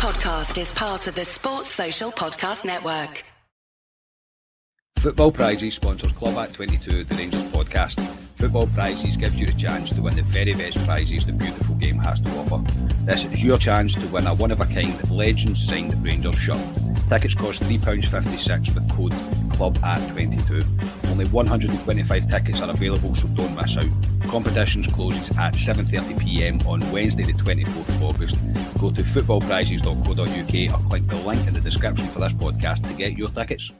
podcast is part of the Sports Social Podcast Network. Football Prizes sponsors Club at 22, the Rangers podcast. Football Prizes gives you the chance to win the very best prizes the beautiful game has to offer. This is your chance to win a one of a kind Legends signed Rangers shirt. Tickets cost £3.56 with code Club at 22. Only 125 tickets are available, so don't miss out. Competitions closes at 7.30pm on Wednesday the 24th of August. Go to footballprizes.co.uk or click the link in the description for this podcast to get your tickets.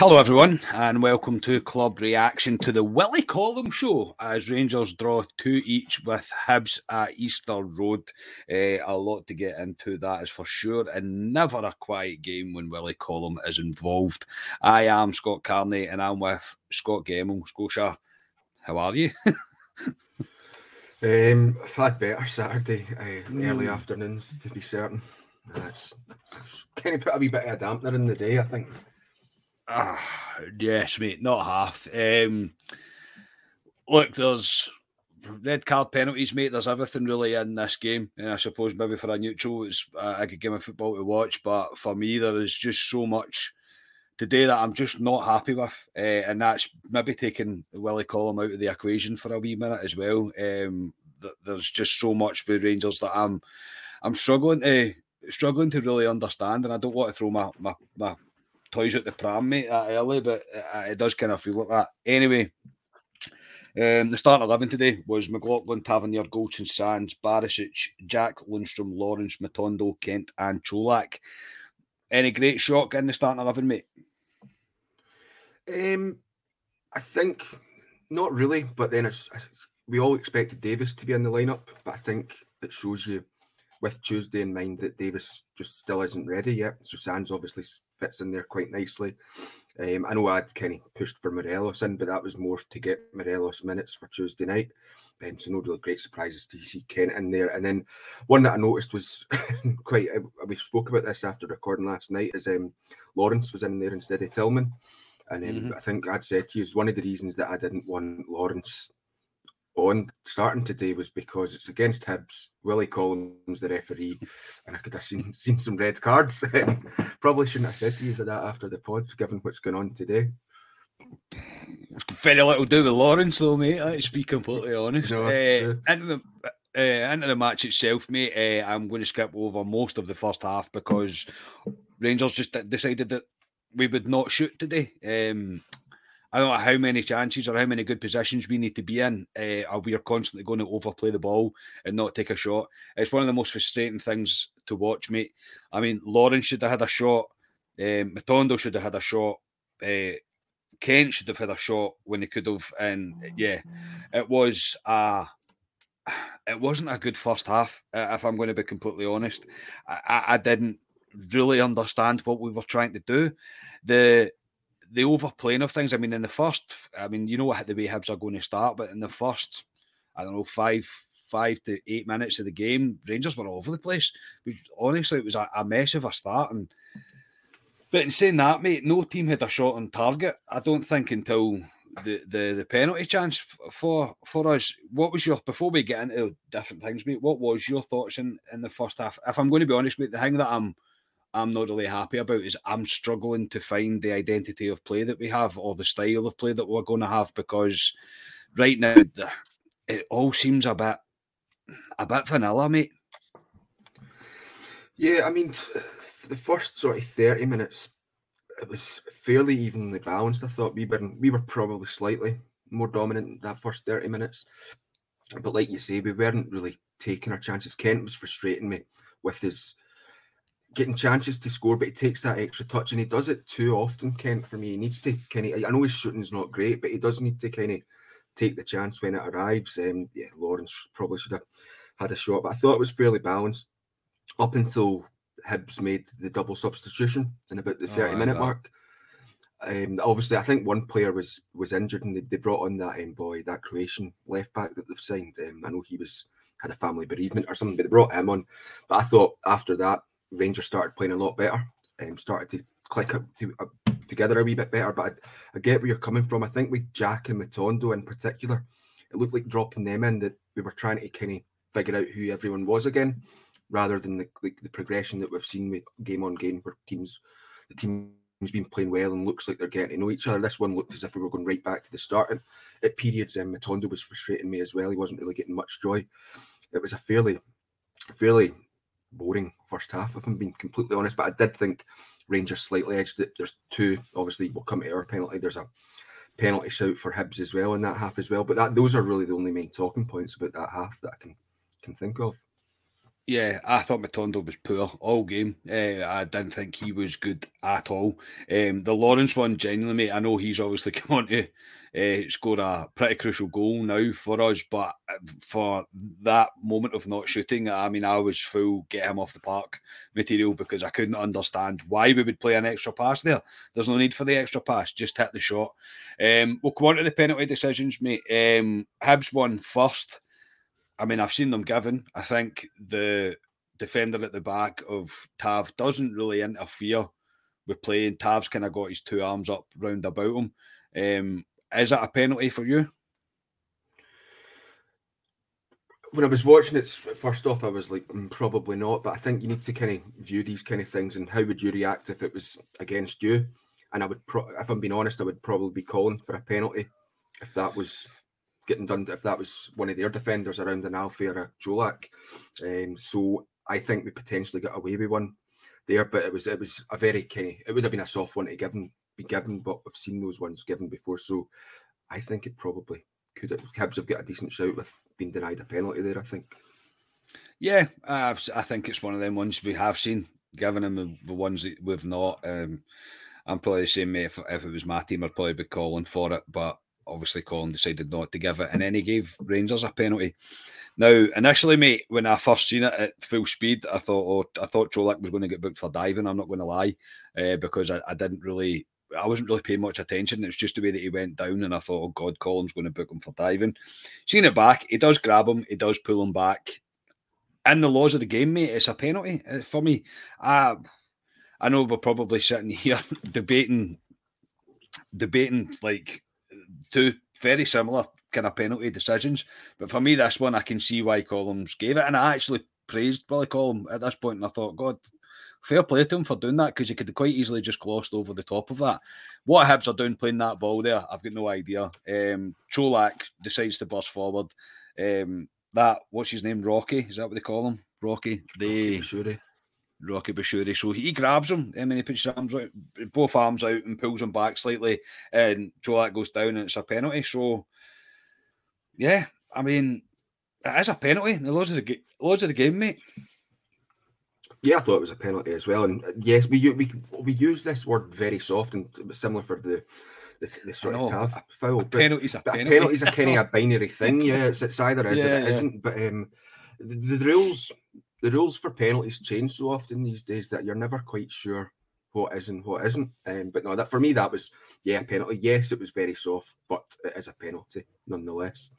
Hello, everyone, and welcome to Club Reaction to the Willie Collum Show as Rangers draw two each with Hibs at Easter Road. Uh, a lot to get into, that is for sure, and never a quiet game when Willie Collum is involved. I am Scott Carney, and I'm with Scott Gemmell. Scotia, how are you? um, I've had better Saturday, uh, mm. early afternoons to be certain. That's, it's kind of put a wee bit of a dampener in the day, I think. Ah, yes, mate, not half. Um, look, there's red card penalties, mate. There's everything really in this game, and I suppose maybe for a neutral, it's a good game of football to watch. But for me, there is just so much today that I'm just not happy with, uh, and that's maybe taking Willie Collum out of the equation for a wee minute as well. Um, there's just so much with Rangers that I'm I'm struggling to struggling to really understand, and I don't want to throw my my, my toys at the pram, mate, that early, but it, it does kind of feel like that. Anyway, um, the start of 11 today was McLaughlin, Tavernier, Goldson, Sands, Barisic, Jack, Lundstram, Lawrence, Matondo, Kent, and Čolak. Any great shock in the starting 11, mate? Um, I think not really, but then it's, we all expected Davis to be in the lineup, but I think it shows you with Tuesday in mind that Davis just still isn't ready yet. So Sands obviously fits in there quite nicely. Um, I know I'd kind of pushed for Morelos in, but that was more to get Morelos minutes for Tuesday night. Um, so no real great surprises to see Kent in there. And then one that I noticed was quite. Uh, we spoke about this after recording last night. Is um, Lawrence was in there instead of Tillman, and um, mm-hmm. I think I'd said to you is one of the reasons that I didn't want Lawrence on starting today was because it's against Hibs. Willie Collum, the referee, and I could have seen seen some red cards. Probably shouldn't have said to you that after the pod, given what's going on today. Very little to do with Lawrence, though, mate. Let's be completely honest. No, uh, into the uh, into the match itself, mate. Uh, I'm going to skip over most of the first half because Rangers just decided that we would not shoot today. Um, I don't know how many chances or how many good positions we need to be in, uh, or we are constantly going to overplay the ball and not take a shot. It's one of the most frustrating things to watch, mate. I mean, Lawrence should have had a shot. Um, Matondo should have had a shot. Uh, Kent should have had a shot when he could have. And yeah, it was a. It wasn't a good first half, if I'm going to be completely honest. I, I didn't really understand what we were trying to do. The the overplaying of things. I mean, in the first, I mean, you know what the way Hibs are going to start, but in the first, I don't know, five five to eight minutes of the game, Rangers were all over the place. honestly, it was a, a mess of a start. And but in saying that, mate, no team had a shot on target. I don't think until the the, the penalty chance for for us. What was your before we get into different things, mate? What was your thoughts in in the first half? If I'm going to be honest, mate, the thing that I'm I'm not really happy about is I'm struggling to find the identity of play that we have or the style of play that we're going to have because right now it all seems a bit a bit vanilla, mate. Yeah, I mean, the first sort of thirty minutes, it was fairly evenly balanced. I thought we were we were probably slightly more dominant that first thirty minutes, but like you say, we weren't really taking our chances. Kent was frustrating me with his getting chances to score, but he takes that extra touch and he does it too often, Kent, for me. He needs to kind of, I know his shooting's not great, but he does need to kind of take the chance when it arrives. Um, yeah, Lawrence probably should have had a shot, but I thought it was fairly balanced up until Hibs made the double substitution in about the 30 oh, minute mark. Um, obviously, I think one player was was injured and they, they brought on that um, boy, that Croatian left back that they've signed. Um, I know he was had a family bereavement or something, but they brought him on. But I thought after that, Rangers started playing a lot better and um, started to click up to, together a wee bit better. But I, I, get where you're coming from. I think with Jack and Matondo in particular, it looked like dropping them in that we were trying to kind of figure out who everyone was again, rather than the like the progression that we've seen with game on game where teams the team's been playing well and looks like they're getting to know each other. This one looked as if we were going right back to the start. And at periods, um, Matondo was frustrating me as well. He wasn't really getting much joy. It was a fairly, fairly boring first half, if I'm being completely honest. But I did think Rangers slightly edged it. There's two, obviously, we'll come to our penalty. There's a penalty shout for Hibs as well in that half as well. But that those are really the only main talking points about that half that I can can think of. Yeah, I thought Matondo was poor all game. Uh, I didn't think he was good at all. Um, the Lawrence one, genuinely, mate, I know he's obviously come on to uh, score a pretty crucial goal now for us, but uh, for that moment of not shooting, I mean, I was full get him off the park material because I couldn't understand why we would play an extra pass there. There's no need for the extra pass, just hit the shot. Um, we'll come on to the penalty decisions, mate. Um, Hibs won first. I mean, I've seen them given. I think the defender at the back of Tav doesn't really interfere with playing. Tav's kind of got his two arms up round about him. Um, is that a penalty for you? When I was watching it, first off, I was like, mm, probably not. But I think you need to kind of view these kind of things and how would you react if it was against you? And I would, pro- if I'm being honest, I would probably be calling for a penalty if that was getting done if that was one of their defenders around an Alfie or a Colak. Um, so I think we potentially got away with one there, but it was it was a very kind of it would have been a soft one to given be given, but we've seen those ones given before. So I think it probably could have Hibs have got a decent shout with being denied a penalty there, I think. Yeah, I think it's one of them ones we have seen, given the, the ones that we've not. Um, I'm probably the same, mate. If, if it was my team, I'd probably be calling for it, but obviously Collum decided not to give it, and then he gave Rangers a penalty. Now, initially, mate, when I first seen it at full speed, I thought, oh, I thought Colak was going to get booked for diving. I'm not going to lie, uh, because I, I, didn't really, I wasn't really paying much attention. It was just the way that he went down, and I thought, oh God, Collum's going to book him for diving. Seeing it back, he does grab him, he does pull him back. In the laws of the game, mate, it's a penalty uh, for me. I, I know we're probably sitting here debating, debating like two very similar kind of penalty decisions. But for me, this one, I can see why Collum gave it. And I actually praised Billy Collum at this point, and I thought, God, fair play to him for doing that because he could quite easily just glossed over the top of that. What Hibs are doing playing that ball there, I've got no idea. Um, Colak decides to burst forward. Um, that what's his name? Rocky is that what they call him? Rocky. They Rocky Rocky Bushiri. So he grabs him and then he puts his arms out, both arms out and pulls him back slightly. And Colak goes down and it's a penalty. So, yeah, I mean, it is a penalty. The laws of the, laws of the game, mate. Yeah, I thought it was a penalty as well. And uh, yes, we we we use this word very soft and similar for the the, the sort of tough foul. But, penalty's a penalty. A penalty's a kind of a binary thing. Yeah, it's, it's either is yeah, or it yeah. not But um, the, the rules the rules for penalties change so often these days that you're never quite sure what is and what isn't. Um, but no, that for me that was yeah penalty. Yes, it was very soft, but it is a penalty nonetheless.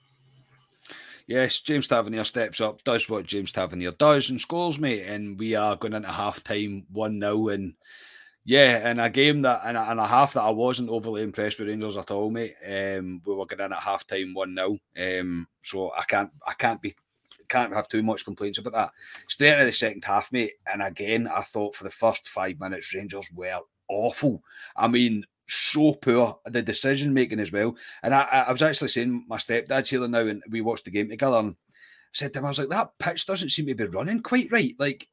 Yes, James Tavernier steps up, does what James Tavernier does, and scores, mate. And we are going into half time 1 0. And yeah, in a game that, and a, a, half that I wasn't overly impressed with Rangers at all, mate. Um, we were getting in at half time 1 0. Um, so I can't, I can't be can't have too much complaints about that. Straight into the second half, mate, and again, I thought for the first five minutes, Rangers were awful. I mean, so poor the decision making as well. And I, I was actually saying my stepdad's here now, and we watched the game together. And I said to him, I was like, that pitch doesn't seem to be running quite right. Like,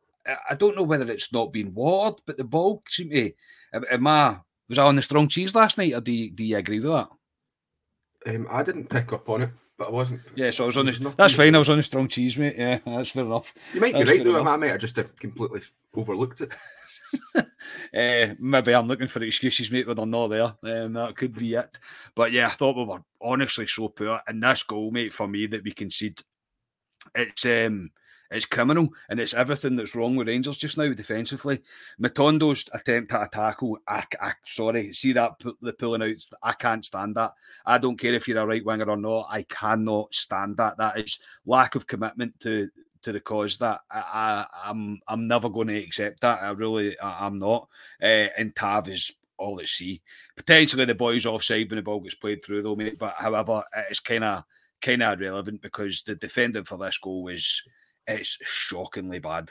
I don't know whether it's not been watered, but the ball seemed to. Am I was I on the strong cheese last night, or do you, do you agree with that? Um, I didn't pick up on it but I wasn't. Yeah, so I was on the. That's fine. I was on the strong cheese, mate. Yeah, that's fair enough. You might that's be right though. I might have just completely overlooked it. uh, maybe I'm looking for excuses, mate, when they're not there. Um, that could be it. But yeah, I thought we were honestly so poor. And this goal, mate, for me that we concede, it's um, it's criminal, and it's everything that's wrong with Rangers just now defensively. Matondo's attempt at a tackle, I, I sorry, see that the pulling out, I can't stand that. I don't care if you're a right winger or not. I cannot stand that. That is lack of commitment to to the cause that I, I am I'm, I'm never going to accept that. I really I, am not. Uh, and Tav is all at sea. Potentially the boys offside when the ball gets played through though, mate. But however, it's kind of kind of irrelevant because the defending for this goal was it's shockingly bad.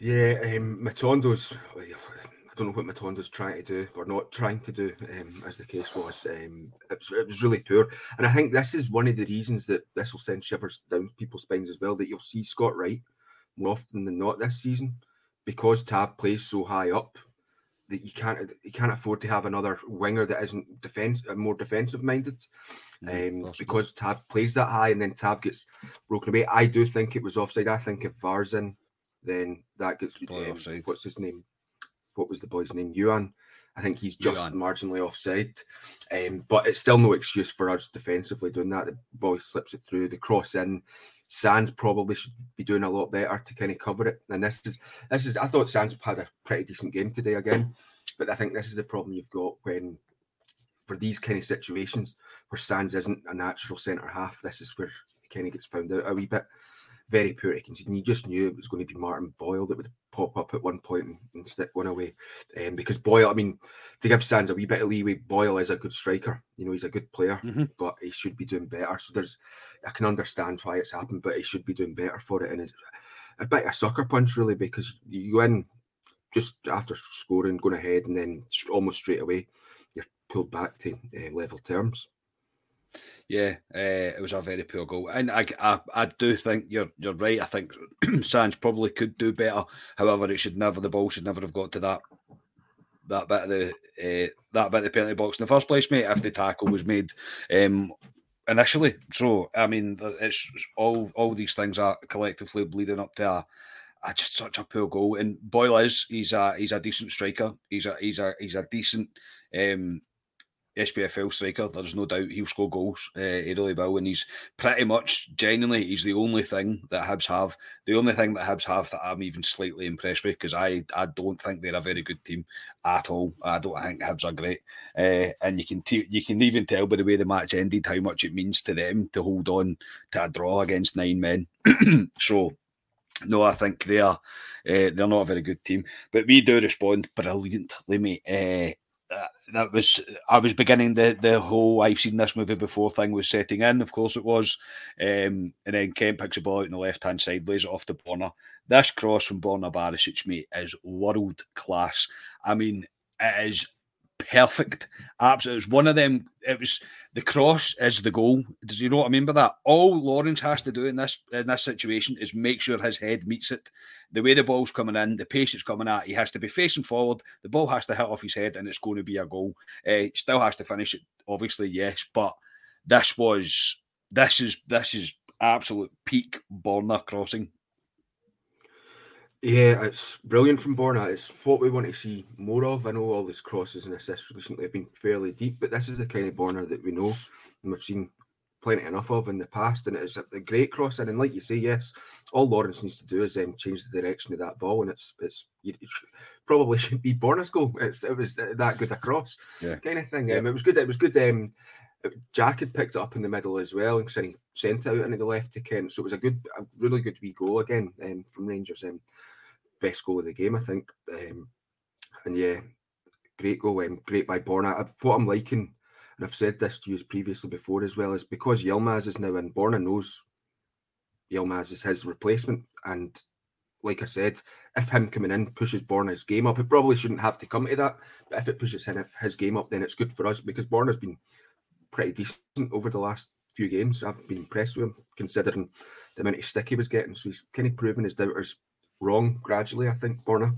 Yeah, um, Matondo's. I don't know what Matondo's trying to do or not trying to do, um, as the case was. Um, it was. It was really poor, and I think this is one of the reasons that this will send shivers down people's spines as well. That you'll see Scott Wright more often than not this season because Tav plays so high up that you can't you can't afford to have another winger that isn't defense uh, more defensive minded. Mm, um, because Tav plays that high and then Tav gets broken away. I do think it was offside. I think if VAR's in, then that gets um, what's his name? What was the boy's name? Youan. I think he's just Youan. marginally offside. Um, but it's still no excuse for us defensively doing that. The boy slips it through, the cross in. Sands probably should be doing a lot better to kind of cover it. And this is this is I thought Sands had a pretty decent game today again, but I think this is the problem you've got when for these kind of situations where Sands isn't a natural centre half. This is where he kind of gets found out a wee bit. Very poor against, and you just knew it was going to be Martin Boyle that would pop up at one point and, and stick one away. Um, because Boyle, I mean, to give Sands a wee bit of leeway, Boyle is a good striker. You know, he's a good player, mm-hmm. but he should be doing better. So there's, I can understand why it's happened, but he should be doing better for it. And it's a bit of a sucker punch, really, because you win just after scoring, going ahead, and then almost straight away you're pulled back to uh, level terms. Yeah, uh, it was a very poor goal, and I, I, I do think you're you're right. I think Sands probably could do better. However, it should never the ball should never have got to that that bit of the uh, that bit of the penalty box in the first place, mate. If the tackle was made um, initially, so I mean, it's all all these things are collectively bleeding up to a, a just such a poor goal. And Boyle is he's a he's a decent striker. He's a he's a he's a decent um, SPFL striker. There's no doubt he'll score goals. Uh, he really will, and he's pretty much genuinely he's the only thing that Hibs have. The only thing that Hibs have that I'm even slightly impressed with because I I don't think they're a very good team at all. I don't think Hibs are great, uh, and you can t- you can even tell by the way the match ended how much it means to them to hold on to a draw against nine men. so. No, I think they are. Uh, they're not a very good team, but we do respond brilliantly, mate. Uh, that was I was beginning the the whole I've seen this movie before thing was setting in. Of course it was, um, and then Kent picks a ball out on the left hand side, lays it off to Borna. This cross from Borna Barisic, mate, is world class. I mean, it is perfect. Absolutely, it was one of them. It was the cross is the goal. Does you know what I mean by that? All Lawrence has to do in this in this situation is make sure his head meets it. The way the ball's coming in, the pace it's coming at, he has to be facing forward. The ball has to hit off his head, and it's going to be a goal. Uh, still has to finish it, obviously, yes. But this was this is this is absolute peak Borna crossing yeah, it's brilliant from Borna. It's what we want to see more of. I know all these crosses and assists recently have been fairly deep, but this is the kind of Borna that we know and we've seen plenty enough of in the past. And it's a great crossing. And like you say, yes, all Lawrence needs to do is um, change the direction of that ball, and it's it's it probably should be Borna's goal. It's, it was that good a cross, yeah. kind of thing. Yeah. Um, it was good. It was good. Um, Jack had picked it up in the middle as well and sent it out into the left to Kent. So it was a good, a really good wee goal again um, from Rangers. Um, best goal of the game, I think. Um, and yeah, great goal, um, great by Borna. What I'm liking, and I've said this to you previously before as well, is because Yilmaz is now in, Borna knows Yilmaz is his replacement. And like I said, if him coming in pushes Borna's game up, it probably shouldn't have to come to that. But if it pushes him, his game up, then it's good for us because Borna's been pretty decent over the last few games. I've been impressed with him considering the amount of stick he was getting. So he's kind of proven his doubters wrong gradually. I think Borna,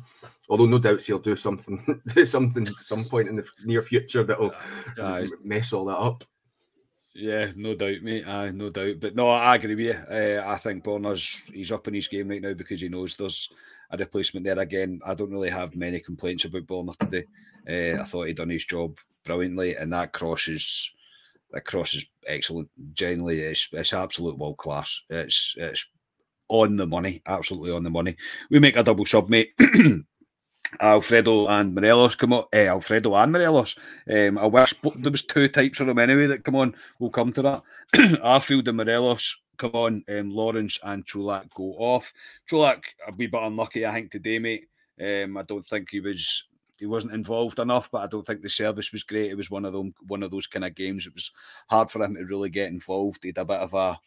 although no doubt he'll do something, do something at some point in the near future that'll uh, mess all that up. Yeah, no doubt, mate. Uh, no doubt. But no, I agree with you. Uh, I think Borna's he's up in his game right now because he knows there's a replacement there. Again, I don't really have many complaints about Borna today. Uh, I thought he'd done his job brilliantly, and that cross is the cross is excellent. Generally, it's it's absolute world class. It's it's on the money, absolutely on the money. We make a double sub, mate. Alfredo and Morelos come on. Eh, Alfredo and Morelos. Um, I wish there was two types of them anyway that come on. We'll come to that. Arfield and Morelos come on. Um, Lawrence and Čolak go off. Čolak a wee bit unlucky, I think, today, mate. Um, I don't think he was he wasn't involved enough, but I don't think the service was great. It was one of them one of those kind of games. It was hard for him to really get involved. He had a bit of a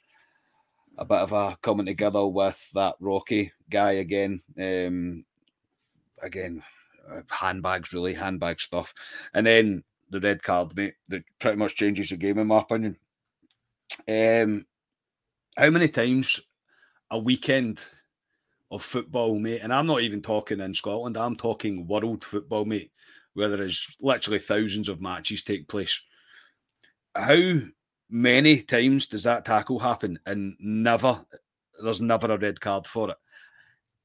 a bit of a coming together with that Rocky guy again. Um, again, uh, handbags, really handbag stuff. And then the red card, mate, that pretty much changes the game, in my opinion. Um, how many times a weekend of football, mate, and I'm not even talking in Scotland, I'm talking world football, mate, where there is literally thousands of matches take place. How many times does that tackle happen and never, there's never a red card for it?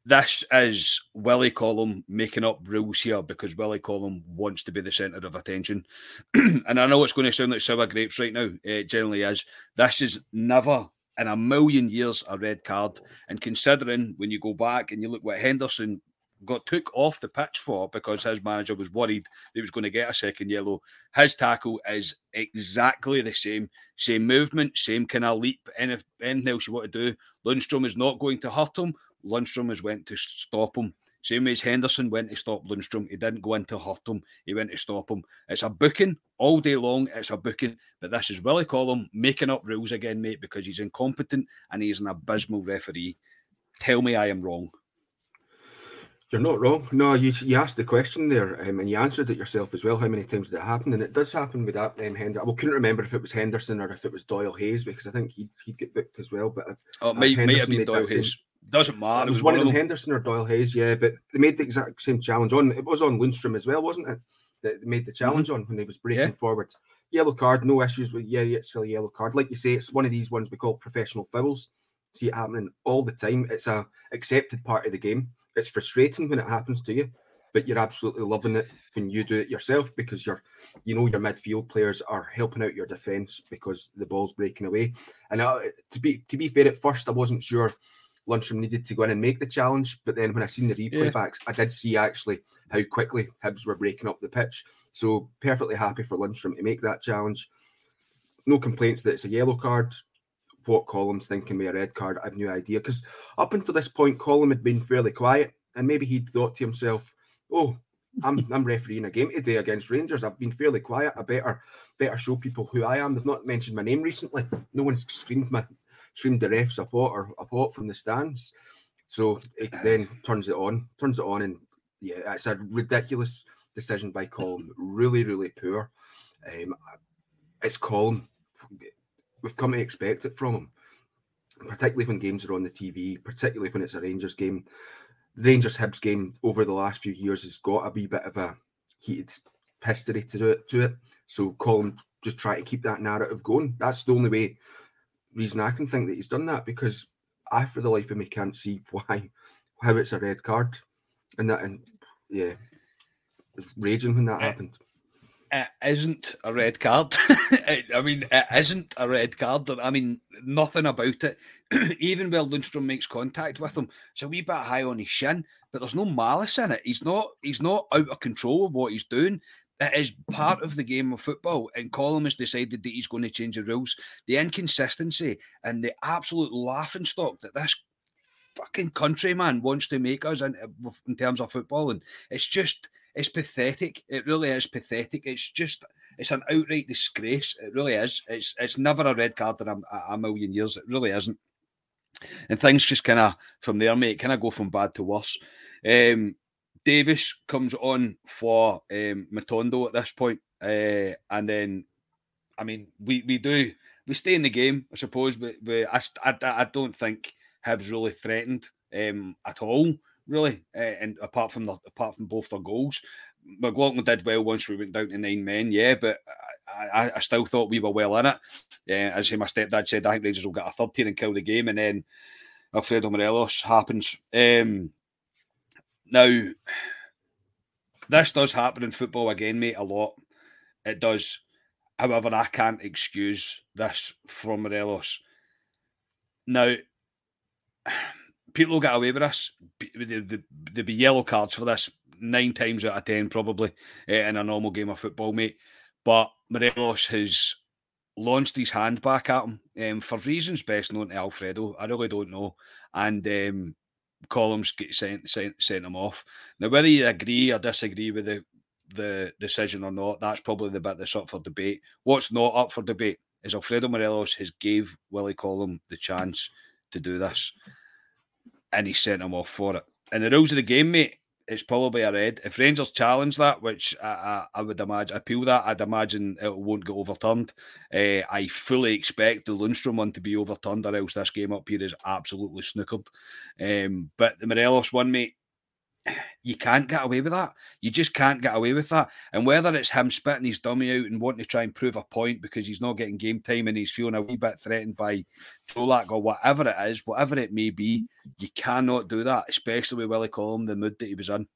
this is Willie Collum making up rules here because Willie Collum wants to be the centre of attention. and I know it's going to sound like sour grapes right now. It generally is. This is never in a million years a red card. And considering when you go back and you look what Henderson got took off the pitch for because his manager was worried he was going to get a second yellow. His tackle is exactly the same, same movement, same kind of leap. And if Anything else you want to do, Lundstram is not going to hurt him. Lundstram has went to stop him. Same as Henderson went to stop Lundstram. He didn't go in to hurt him. He went to stop him. It's a booking all day long. It's a booking. But this is Willie Collum making up rules again, mate, because he's incompetent and he's an abysmal referee. Tell me I am wrong. You're not wrong. No, you you asked the question there, um, and you answered it yourself as well. How many times did it happen? And it does happen with that um, Henderson. I couldn't remember if it was Henderson or if it was Doyle Hayes because I think he'd, he'd get booked as well. But oh, it might, might have been Doyle Hayes. Doesn't matter. It was, one, of them, Henderson or Doyle Hayes, yeah. But they made the exact same challenge on. It was on Lundstram as well, wasn't it? That they made the challenge mm-hmm. on when he was breaking yeah. forward. Yellow card, no issues with yeah, yeah, it's still a yellow card. Like you say, it's one of these ones we call professional fouls. See it happening all the time. It's a accepted part of the game. It's frustrating when it happens to you, but you're absolutely loving it when you do it yourself because you're, you know, your midfield players are helping out your defence because the ball's breaking away. And uh, to be to be fair, at first I wasn't sure Lundstram needed to go in and make the challenge. But then when I seen the replay yeah. backs, I did see actually how quickly Hibs were breaking up the pitch. So perfectly happy for Lundstram to make that challenge. No complaints that it's a yellow card. What Collum's thinking with a red card, I've no idea. Because up until this point, Collum had been fairly quiet, and maybe he'd thought to himself, "Oh, I'm I'm refereeing a game today against Rangers. I've been fairly quiet. I better better show people who I am. They've not mentioned my name recently. No one's screamed my screamed the refs a pot or a pot from the stands. So it then turns it on, turns it on, and yeah, it's a ridiculous decision by Collum. Really, really poor. Um, it's Collum. We've come to expect it from him, particularly when games are on the TV, particularly when it's a Rangers game. The Rangers Hibs game over the last few years has got a wee bit of a heated history to it to it. So Collum just try to keep that narrative going. That's the only way reason I can think that he's done that because I, for the life of me, can't see why how it's a red card, and that and yeah, was raging when that it, happened. It isn't a red card. I mean, it isn't a red card. I mean, nothing about it. Even where Lundstram makes contact with him, it's a wee bit high on his shin, but there's no malice in it. He's not. He's not out of control of what he's doing. It is part of the game of football, and Collum has decided that he's going to change the rules. The inconsistency and the absolute laughing stock that this fucking countryman wants to make us in, in terms of football, and it's just it's pathetic. It really is pathetic. It's just it's an outright disgrace. It really is. It's it's never a red card in a, a million years. It really isn't. And things just kind of from there, mate, kind of go from bad to worse. Um, Davis comes on for um, Matondo at this point, uh, and then, I mean, we we do we stay in the game, I suppose, but, but I, I, I don't think Hibs really threatened um, at all, really, uh, and apart from the apart from both their goals. McLaughlin did well once we went down to nine men, yeah, but I, I still thought we were well in it. Uh, as my stepdad said, I think Rangers will get a third tier and kill the game, and then Alfredo Morelos happens. Um, now, this does happen in football again, mate, a lot. It does. However, I can't excuse this from Morelos. Now, people will get away with this. There'll be yellow cards for this nine times out of ten, probably, eh, in a normal game of football, mate. But Morelos has launched his hand back at him um, for reasons best known to Alfredo. I really don't know. And um, Collums get sent, sent sent him off. Now, whether you agree or disagree with the the decision or not, that's probably the bit that's up for debate. What's not up for debate is Alfredo Morelos has gave Willie Collum the chance to do this, and he sent him off for it. And the rules of the game, mate, it's probably a red. If Rangers challenge that, which I, I, I would imagine, appeal that, I'd imagine it won't get overturned. Uh, I fully expect the Lundstram one to be overturned, or else this game up here is absolutely snookered. Um, but the Morelos one, mate, you can't get away with that. You just can't get away with that. And whether it's him spitting his dummy out and wanting to try and prove a point because he's not getting game time and he's feeling a wee bit threatened by Čolak or whatever it is, whatever it may be, you cannot do that, especially with Willie Collum, the mood that he was in.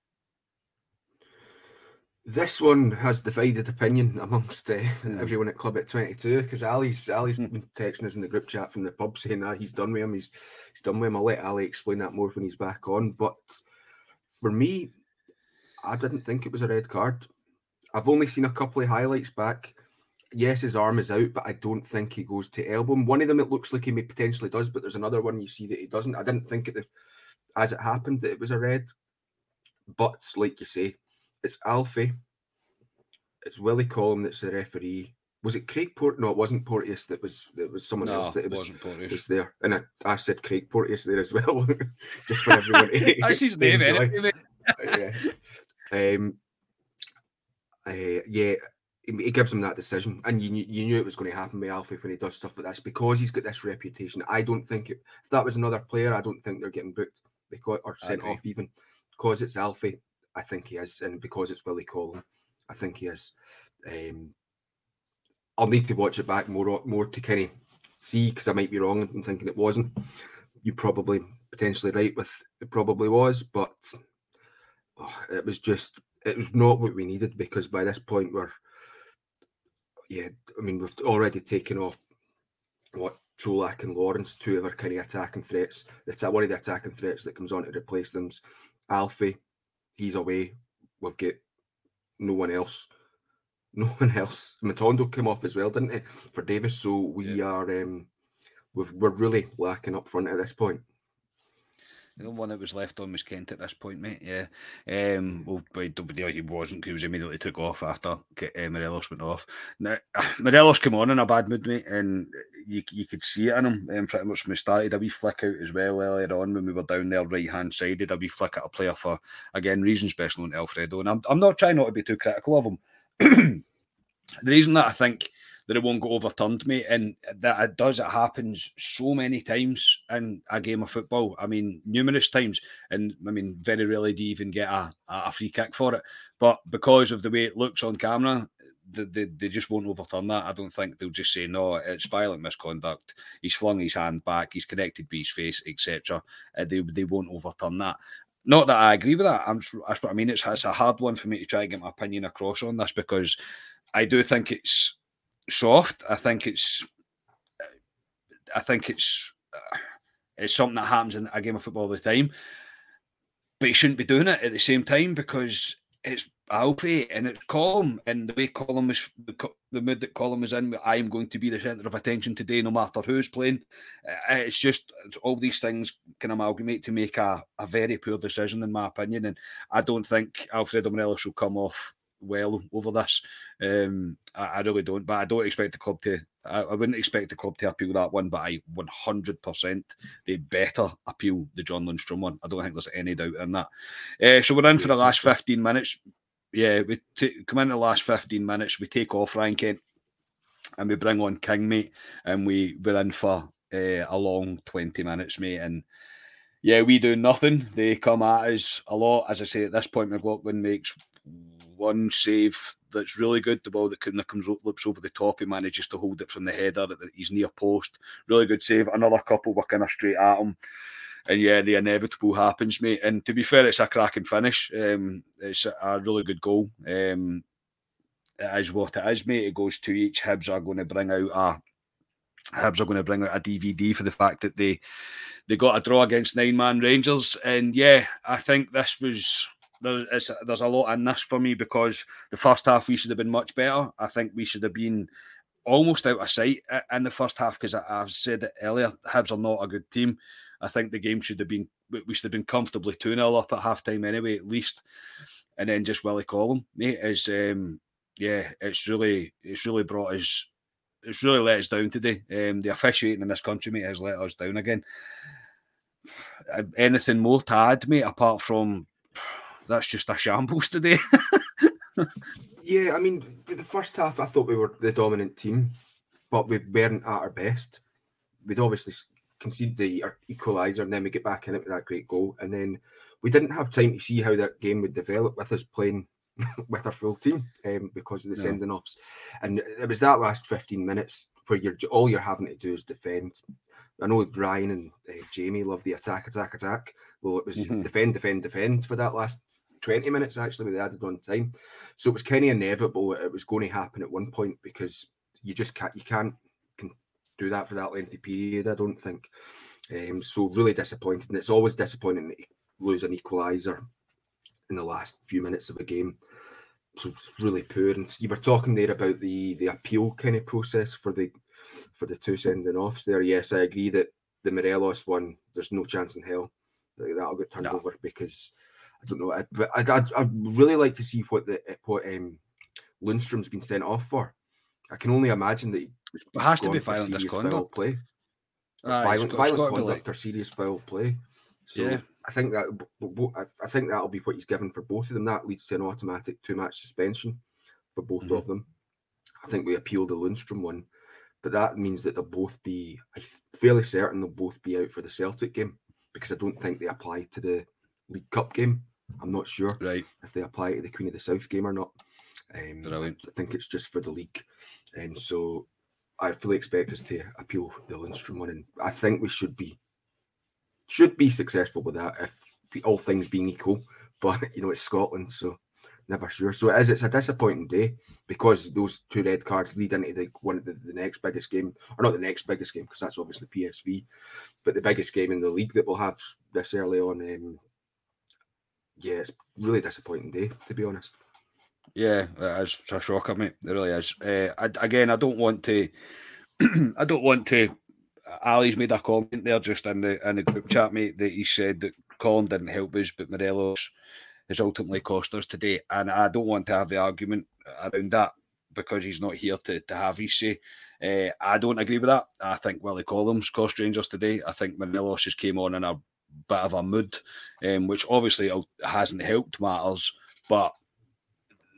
This one has divided opinion amongst uh, everyone at Club at 22 because Ali's Ali's mm. been texting us in the group chat from the pub saying that he's done with him. He's he's done with him. I'll let Ali explain that more when he's back on. But for me, I didn't think it was a red card. I've only seen a couple of highlights back. Yes, his arm is out, but I don't think he goes to elbow. One of them it looks like he may potentially does, but there's another one you see that he doesn't. I didn't think it as it happened that it was a red. But like you say, it's Alfie. It's Willie Collum that's the referee. Was it Craig Port? No, it wasn't Porteous. That was it was someone no, else that was, was there. And I, I said Craig Porteous there as well, just for everyone. That's his name, anyway. yeah. Um, uh, yeah, he gives him that decision, and you knew, you knew it was going to happen with Alfie when he does stuff like this because he's got this reputation. I don't think it, if that was another player, I don't think they're getting booked because or sent off even because it's Alfie. I think he is, and because it's Willie Collum, I think he is. Um, I'll need to watch it back more more to kind of see because I might be wrong in thinking it wasn't. You're probably potentially right with it probably was, but oh, it was just it was not what we needed because by this point we're yeah, I mean we've already taken off what Čolak and Lawrence, two of our kind of attacking threats. That's one of the attacking threats that comes on to replace them's Alfie. He's away. We've got no one else no one else. Matondo came off as well, didn't he, for Davis? So we yeah. are um, we are really lacking up front at this point. The one that was left on was Kent at this point, mate. Yeah. Um, well, but he wasn't because he immediately took off after uh, Morelos went off. Now, Morelos came on in a bad mood, mate, and you, you could see it in him um, pretty much when we started. A wee flick out as well earlier on when we were down there right hand side. A wee flick at a player for, again, reasons best known to Alfredo. And I'm, I'm not trying not to be too critical of him. the reason that I think that it won't go overturned, mate, and that it does, it happens so many times in a game of football. I mean, numerous times, and I mean, very rarely do you even get a, a free kick for it. But because of the way it looks on camera, they, they, they, just won't overturn that. I don't think they'll just say no. It's violent misconduct. He's flung his hand back. He's connected by his face, etc. Uh, they they won't overturn that. Not that I agree with that. I'm, that's what I mean. It's, it's a hard one for me to try and get my opinion across on this because I do think it's soft. I think it's, I think it's, it's something that happens in a game of football all the time. But he shouldn't be doing it at the same time because it's Alfie and it's Collum and the way Collum is the, mood that Collum is in. I am going to be the centre of attention today, no matter who's playing. Uh, it's just it's all these things can amalgamate to make a, a very poor decision, in my opinion. And I don't think Alfredo Morelos will come off well over this. Um, I, I, really don't, but I don't expect the club to. I, I, wouldn't expect the club to appeal that one, but I 100% they better appeal the John Lundstram one. I don't think there's any doubt in that. Uh, so we're in for the last 15 minutes yeah, we t- come in the last 15 minutes, we take off Ryan Kent and we bring on King, mate, and we, we're in for uh, a long 20 minutes, mate. And yeah, we do nothing. They come at us a lot. As I say, at this point, McLaughlin makes one save that's really good. The ball that comes loops over the top, he manages to hold it from the header at his near post. Really good save. Another couple were kind of straight at him and yeah, the inevitable happens, mate. And to be fair, it's a cracking finish. Um, it's a really good goal. Um, it is what it is, mate. It goes to each. Hibs are going to bring out a Hibs are going to bring out a DVD for the fact that they they got a draw against nine man Rangers, and yeah, I think this was there's there's a lot in this for me because the first half we should have been much better. I think we should have been almost out of sight in the first half because I've said it earlier. Hibs are not a good team. I think the game should have been we should have been comfortably 2 0 up at half time anyway, at least. And then just Willie Collum, mate, is um yeah, it's really it's really brought us it's really let us down today. Um, the officiating in this country, mate, has let us down again. Anything more to add, mate, apart from that's just a shambles today. yeah, I mean, the first half, I thought we were the dominant team, but we weren't at our best. We'd obviously conceded the equaliser, and then we get back in it with that great goal, and then we didn't have time to see how that game would develop with us playing with our full team um, because of the no. sending offs. And it was that last 15 minutes where you're all you're having to do is defend. I know Brian and uh, Jamie love the attack, attack, attack. Well, it was mm-hmm. defend, defend, defend for that last 20 minutes actually with the added on time. So it was kind of inevitable it was going to happen at one point because you just can't you can't can do that for that lengthy period, I don't think. Um, so really disappointed. And it's always disappointing to lose an equaliser in the last few minutes of a game. So it's really poor. And you were talking there about the the appeal kind of process for the for the two sending offs there. Yes, I agree that the Morelos one, there's no chance in hell that that'll get turned no. over because I don't know. I, but I'd, I'd, I'd, really like to see what the what um, Lundstram's been sent off for. I can only imagine that it has to be violent misconduct. Play. Uh, violent, got, violent conduct like... or serious foul play. So yeah. I think that I think that'll be what he's given for both of them. That leads to an automatic two match suspension for both mm-hmm. of them. I think we appeal the Lundstram one, but that means that they'll both be. I'm fairly certain they'll both be out for the Celtic game because I don't think they apply to the League Cup game. I'm not sure right. if they apply to the Queen of the South game or not. Um, I think it's just for the league, and so I fully expect us to appeal the Lundstram one, and I think we should be should be successful with that if all things being equal. But you know, it's Scotland, so never sure. So it is. It's a disappointing day because those two red cards lead into the one the, the next biggest game, or not the next biggest game, because that's obviously PSV, but the biggest game in the league that we'll have this early on. Um, yeah, it's really disappointing day to be honest. Yeah, it is. A shocker, mate. It really is. Uh, I, again, I don't want to. I don't want to Ali's made a comment there just in the in the group chat, mate, that he said that Collum didn't help us, but Morelos has ultimately cost us today. And I don't want to have the argument around that because he's not here to, to have his say. Uh, I don't agree with that. I think Willie Collum's cost Rangers today. I think Morelos just came on in a bit of a mood, um, which obviously hasn't helped matters, but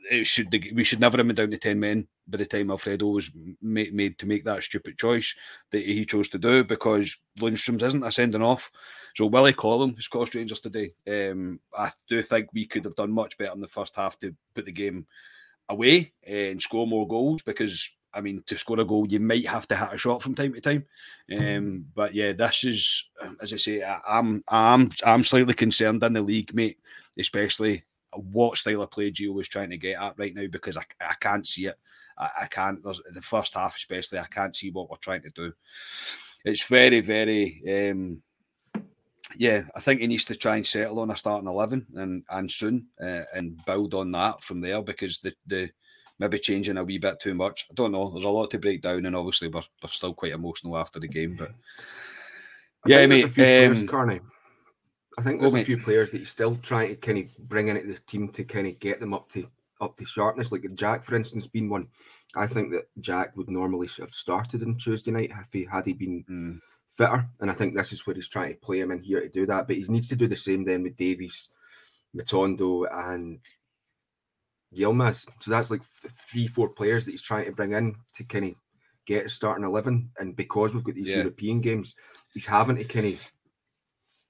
it should we should never have been down to 10 men by the time Alfredo was made, made to make that stupid choice that he chose to do because Lundstram's isn't a sending off. So Willie Collum has cost Rangers today. Um, I do think we could have done much better in the first half to put the game away and score more goals because I mean to score a goal you might have to hit a shot from time to time. Um, but yeah, this is as I say, I, I'm I'm I'm slightly concerned in the league, mate, especially what style of play Gio was trying to get at right now because I, I can't see it. I, I can't. There's, the first half, especially, I can't see what we're trying to do. It's very, very. Um, yeah, I think he needs to try and settle on a starting eleven and and soon uh, and build on that from there because the the maybe changing a wee bit too much. I don't know. There's a lot to break down, and obviously we're, we're still quite emotional after the game. But I yeah, I mean, um, Carney. I think there's a few players that he's still trying to kind of bring into the team to kind of get them up to up to sharpness. Like Jack, for instance, being one. I think that Jack would normally have started on Tuesday night if he had he been mm. fitter, and I think this is where he's trying to play him in here to do that. But he needs to do the same then with Davis, Matondo, and Yilmaz. So that's like three, four players that he's trying to bring in to kind of get a starting eleven. And because we've got these yeah. European games, he's having to kind of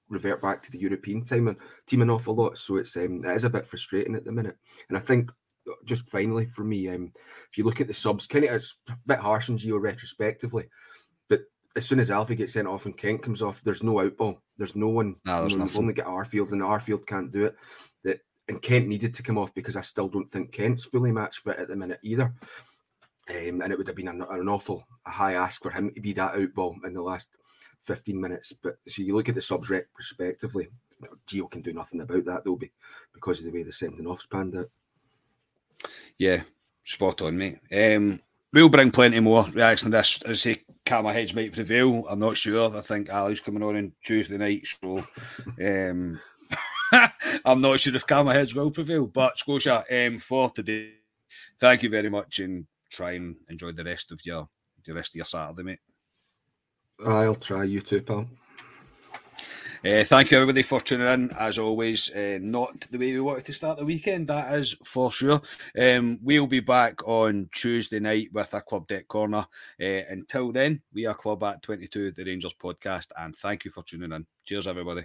revert back to the European time and team an awful lot. So it's um, it is a bit frustrating at the minute. And I think uh, just finally for me, um, if you look at the subs, kind of it's a bit harsh on Gio retrospectively, but as soon as Alfie gets sent off and Kent comes off, there's no outball. There's no one. No, there's you know, only get Arfield, and Arfield can't do it. That and Kent needed to come off because I still don't think Kent's fully match fit at the minute either. Um, and it would have been an, an, awful a high ask for him to be that out ball in the last 15 minutes. But so you look at the subs respectively, Gio can do nothing about that though, be, because of the way the sending offs panned out. Yeah, spot on, mate. Um, we'll bring plenty more reaction to this. As I say, Karma Heads might prevail. I'm not sure. I think Ali's coming on on Tuesday night, so um, I'm not sure if Karma Heads will prevail. But Scotia, um, for today, thank you very much and try and enjoy the rest of your the rest of your Saturday, mate. I'll try you too, pal. Uh, thank you everybody for tuning in. As always, uh, not the way we wanted to start the weekend, that is for sure. Um, we'll be back on Tuesday night with a Club Deck Corner. Uh, until then, we are Club at 22, the Rangers podcast, and thank you for tuning in. Cheers, everybody.